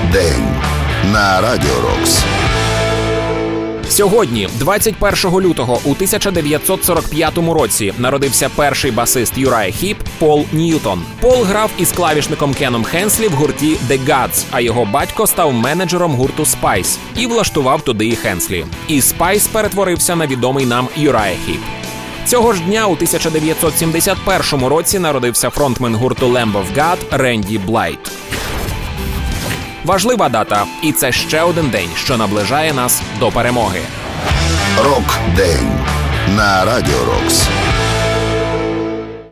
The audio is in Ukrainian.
Рок-день на Радіо Рокс. Сьогодні, 21 лютого, у 1945 році, народився перший басист Uriah Heep Пол Ньютон. Пол грав із клавішником Кеном Хенслі в гурті The Gods, а його батько став менеджером гурту Spice і влаштував туди і Хенслі. І Spice перетворився на відомий нам Uriah Heep. Цього ж дня у 1971 році народився фронтмен гурту Lamb of God Ренді Блайт. Важлива дата, і це ще один день, що наближає нас до перемоги. Рок-день на Радіо Рокс.